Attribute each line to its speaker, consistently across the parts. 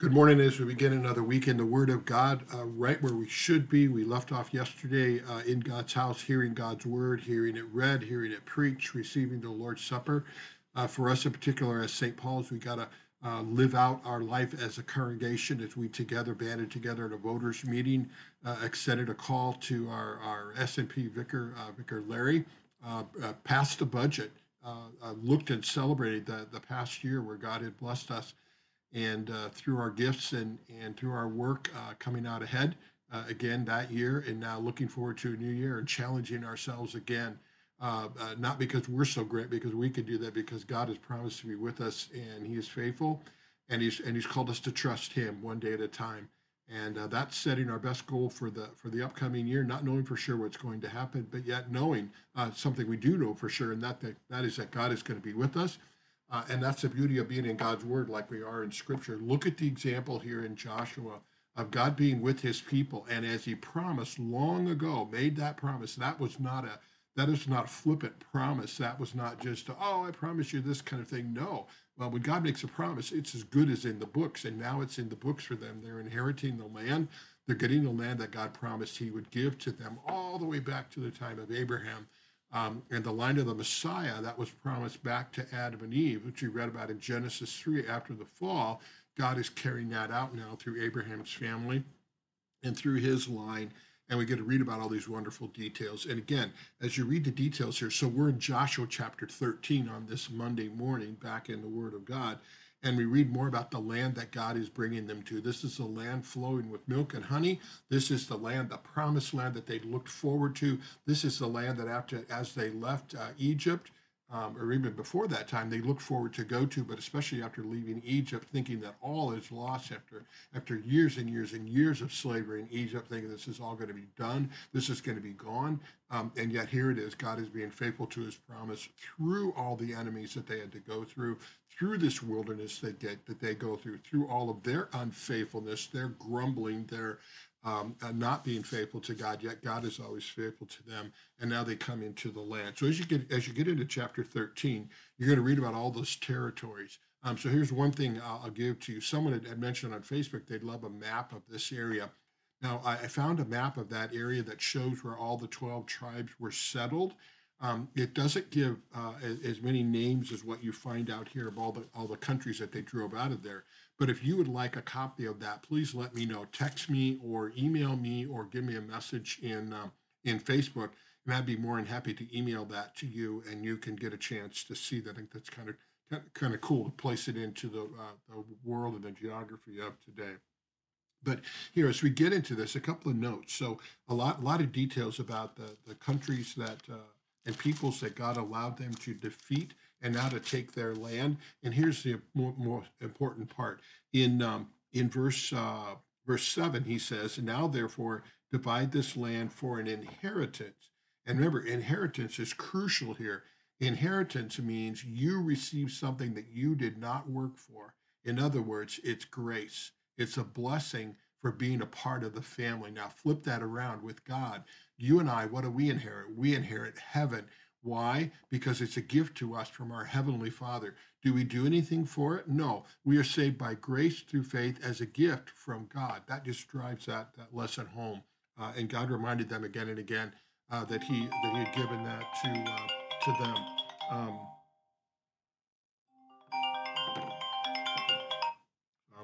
Speaker 1: Good morning as we begin another week in the Word of God, uh, right where we should be. We left off yesterday uh, in God's house, hearing God's Word, hearing it read, hearing it preached, receiving the Lord's Supper. Uh, for us in particular, as St. Paul's, we got to uh, live out our life as a congregation as we together banded together at a voters meeting, uh, extended a call to our, our SMP vicar, uh, Vicar Larry, passed the budget, looked and celebrated the, the past year where God had blessed us and uh, through our gifts and, and through our work uh, coming out ahead uh, again that year and now looking forward to a new year and challenging ourselves again uh, uh, not because we're so great because we can do that because god has promised to be with us and he is faithful and he's and he's called us to trust him one day at a time. And uh, that's setting our best goal for the for the upcoming year not knowing for sure what's going to happen but yet knowing something we do know for sure and that, that that is that god is going to be with us uh, and that's the beauty of being in God's word, like we are in scripture. Look at the example here in Joshua of God being with his people. And as he promised long ago, made that promise, that was not a that is not a flippant promise. That was not just, oh, I promise you this kind of thing. No. Well, when God makes a promise, it's as good as in the books. And now it's in the books for them. They're inheriting the land. They're getting the land that God promised he would give to them all the way back to the time of Abraham. Um, and the line of the Messiah that was promised back to Adam and Eve, which we read about in Genesis 3 after the fall, God is carrying that out now through Abraham's family and through his line. And we get to read about all these wonderful details. And again, as you read the details here, so we're in Joshua chapter 13 on this Monday morning, back in the Word of God and we read more about the land that God is bringing them to. This is the land flowing with milk and honey. This is the land, the promised land that they looked forward to. This is the land that after as they left uh, Egypt, um, or even before that time, they look forward to go to, but especially after leaving Egypt, thinking that all is lost after after years and years and years of slavery in Egypt, thinking this is all going to be done, this is going to be gone, um, and yet here it is. God is being faithful to His promise through all the enemies that they had to go through, through this wilderness that get that they go through, through all of their unfaithfulness, their grumbling, their um, uh, not being faithful to God, yet God is always faithful to them. And now they come into the land. So as you get as you get into chapter 13, you're going to read about all those territories. Um, so here's one thing I'll, I'll, give to you. Someone had, had, mentioned on Facebook they'd love a map of this area. Now I, I found a map of that area that shows where all the 12 tribes were settled. Um, it doesn't give uh, as, as, many names as what you find out here of all the all the countries that they drove out of there. But if you would like a copy of that, please let me know. Text me or email me or give me a message in um, in Facebook, and I'd be more than happy to email that to you, and you can get a chance to see that. I think that's kind of kind of cool to place it into the, uh, the world and the geography of today. But here, as we get into this, a couple of notes. So a lot, a lot of details about the the countries that uh, and peoples that God allowed them to defeat and now to take their land. And here's the more, more important part in um, in verse uh, verse seven. He says, "Now therefore divide this land for an inheritance." And remember, inheritance is crucial here. Inheritance means you receive something that you did not work for. In other words, it's grace. It's a blessing for being a part of the family. Now flip that around with God. You and I, what do we inherit? We inherit heaven. Why? Because it's a gift to us from our Heavenly Father. Do we do anything for it? No. We are saved by grace through faith as a gift from God. That just drives that, that lesson home. Uh, and God reminded them again and again uh, that he that he had given that to uh, to them. Um,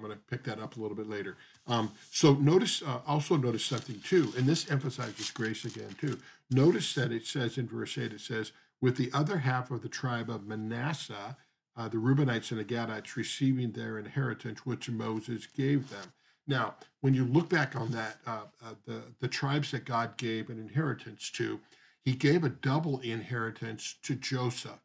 Speaker 1: going to pick that up a little bit later. Um, so notice, uh, also notice something too, and this emphasizes grace again too. Notice that it says in verse 8, it says, with the other half of the tribe of Manasseh, uh, the Reubenites and the Gadites receiving their inheritance, which Moses gave them. Now, when you look back on that, uh, uh, the, the tribes that God gave an inheritance to, he gave a double inheritance to Joseph.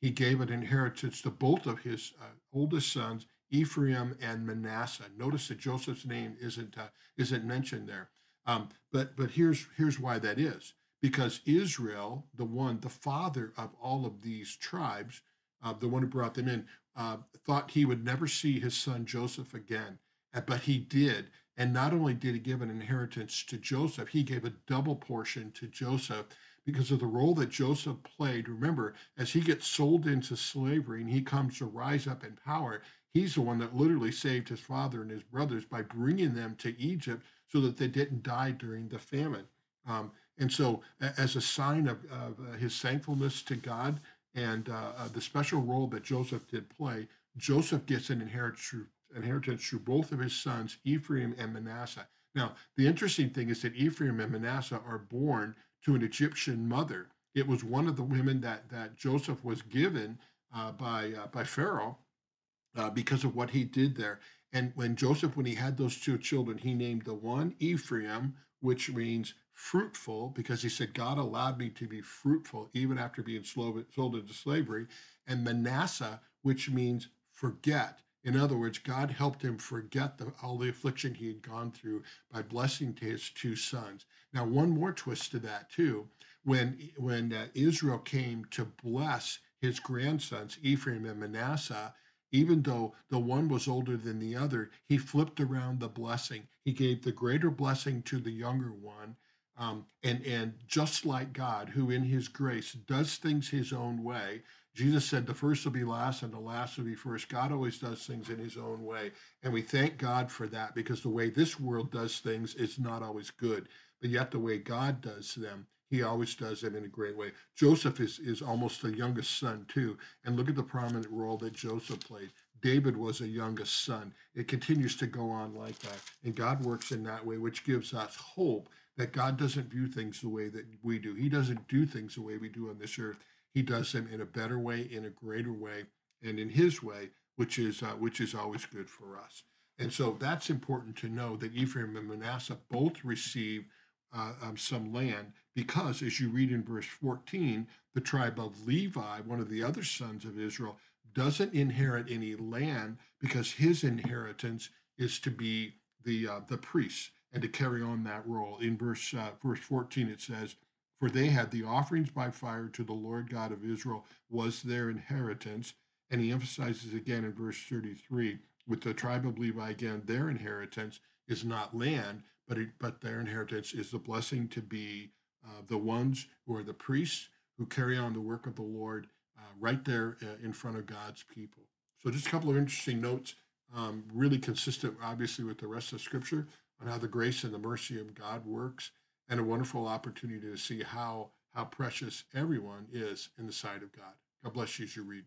Speaker 1: He gave an inheritance to both of his uh, oldest sons Ephraim and Manasseh. Notice that Joseph's name isn't uh, isn't mentioned there. Um, but but here's here's why that is because Israel, the one, the father of all of these tribes, uh, the one who brought them in, uh, thought he would never see his son Joseph again, uh, but he did. And not only did he give an inheritance to Joseph, he gave a double portion to Joseph because of the role that Joseph played. Remember, as he gets sold into slavery and he comes to rise up in power, He's the one that literally saved his father and his brothers by bringing them to Egypt so that they didn't die during the famine. Um, and so, as a sign of, of uh, his thankfulness to God and uh, uh, the special role that Joseph did play, Joseph gets an inheritance, inheritance through both of his sons, Ephraim and Manasseh. Now, the interesting thing is that Ephraim and Manasseh are born to an Egyptian mother. It was one of the women that, that Joseph was given uh, by, uh, by Pharaoh uh, because of what he did there. And when Joseph, when he had those two children, he named the one Ephraim, which means fruitful, because he said, God allowed me to be fruitful even after being sold into slavery, and Manasseh, which means forget. In other words, God helped him forget the, all the affliction he had gone through by blessing to his two sons. Now, one more twist to that too. When when uh, Israel came to bless his grandsons, Ephraim and Manasseh, even though the one was older than the other, he flipped around the blessing. He gave the greater blessing to the younger one. Um, and, and just like God, who in his grace does things his own way, Jesus said the first will be last and the last will be first. God always does things in his own way. And we thank God for that because the way this world does things is not always good. But yet, the way God does them, he always does them in a great way. Joseph is, is almost the youngest son, too. And look at the prominent role that Joseph played. David was a youngest son. It continues to go on like that. And God works in that way, which gives us hope that God doesn't view things the way that we do. He doesn't do things the way we do on this earth. He does them in a better way, in a greater way, and in His way, which is uh, which is always good for us. And so that's important to know that Ephraim and Manasseh both receive uh, um, some land because, as you read in verse 14, the tribe of Levi, one of the other sons of Israel, doesn't inherit any land because his inheritance is to be the uh, the priests and to carry on that role. In verse uh, verse 14, it says, "For they had the offerings by fire to the Lord God of Israel was their inheritance." And he emphasizes again in verse 33, with the tribe of Levi again, their inheritance is not land, but it, but their inheritance is the blessing to be uh, the ones who are the priests who carry on the work of the Lord uh, right there uh, in front of God's people. So just a couple of interesting notes, um, really consistent, obviously, with the rest of Scripture on how the grace and the mercy of God works, and a wonderful opportunity to see how how precious everyone is in the sight of God. God bless you as you read.